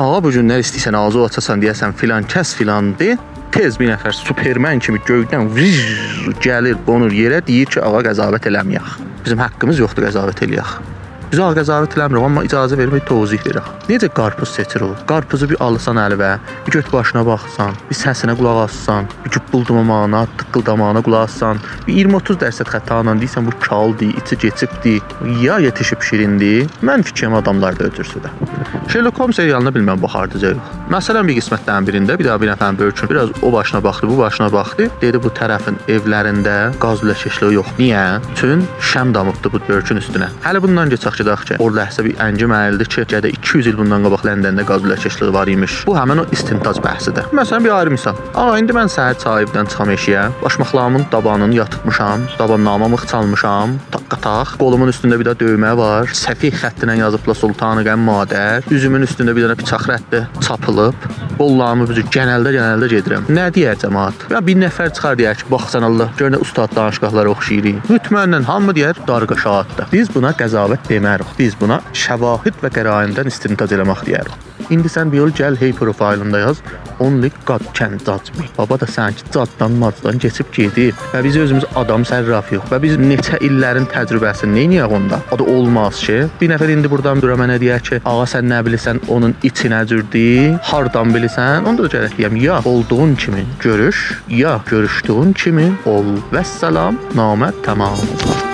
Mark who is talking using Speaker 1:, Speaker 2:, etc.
Speaker 1: Ağa bu günlər istəyirsən ağzı açasan deyəsən filan kəs filandır. Tez bir nəfər Superman kimi göydən vıj, gəlir, qonur yerə, deyir ki, ağa qəzavət eləməyək. Bizim haqqımız yoxdur qəzavət eləyək. Biz ağa qəzavət eləmirik, amma icazə vermək tozih verir. Necə qarpız seçir o? Qarpızı bir alsan əlinə, bir göt başına baxsan, bir səsinə qulaq assan, bir güppüldamağına, tıqqıldamağına qulaq assan, bir 20-30 dərsə xətayla deyirsən bu kaldır, içi keçibdi, ya yetişib şirindir. Mən fikrim adamlar da ötürsüdür. Sherlock Holmes serialına bilməm baxardı zövq. Məsələn bir qismətlərin birində bir daha bir nəfərin böyükün biraz o başına baxdı, bu başına baxdı. Dedi bu tərəfin evlərində qaz ləşəşliyi yox. Niyə? Çün şəm damıbdı bu böyükün üstünə. Hələ bundan keçək Bakıdaq ki, orada həsə bir ənci mənildi ki, gədə 200 il bundan qabaq Ləndəndə qaz ləşəşliyi var imiş. Bu həmin o istintaj bəhsidir. Məsələn bir ayrı misal. Aa indi mən səhər çayıbdan çıxam eşiyə, başmaqlarımın dabanını yatırtmışam, dabannamamı çalmışam, taqqa-taq, qolumun üstündə bir də döymə var. Səfih xəttinə yazıbla Sultanı Qəm Madər. Üzümün üstündə bir dənə bıçaq rəddi çapılıb. Qollarımı büzüb genəldə genəldə gedirəm. Nə deyər cəmaət? Ya bir nəfər çıxar deyər ki, baxsan Allah, gör nə ustad danışıqları oxşayırıq. Mütmənnən hamı deyər darqaşaatdır. Biz buna qəzavət demərik. Biz buna şəvahid və qəraindən istintaj eləmək deyirik. İndi sən bir yol gəl hey profailında yaz. Only God can judge me. Baba da sanki caddan macdan keçib gedib və biz özümüz adam sərrafıyıq və biz neçə illərin təcrübəsini neyniyək onda? O da olmaz ki, bir nəfər indi burdan dura mənə deyər ki, ağa sən nə bilirsən onun içinə cürdür, hardan bilirsən? Onda da gərək deyəm, ya olduğun kimi görüş, ya görüşdüyün kimi ol. Vəssalam, namə tamam.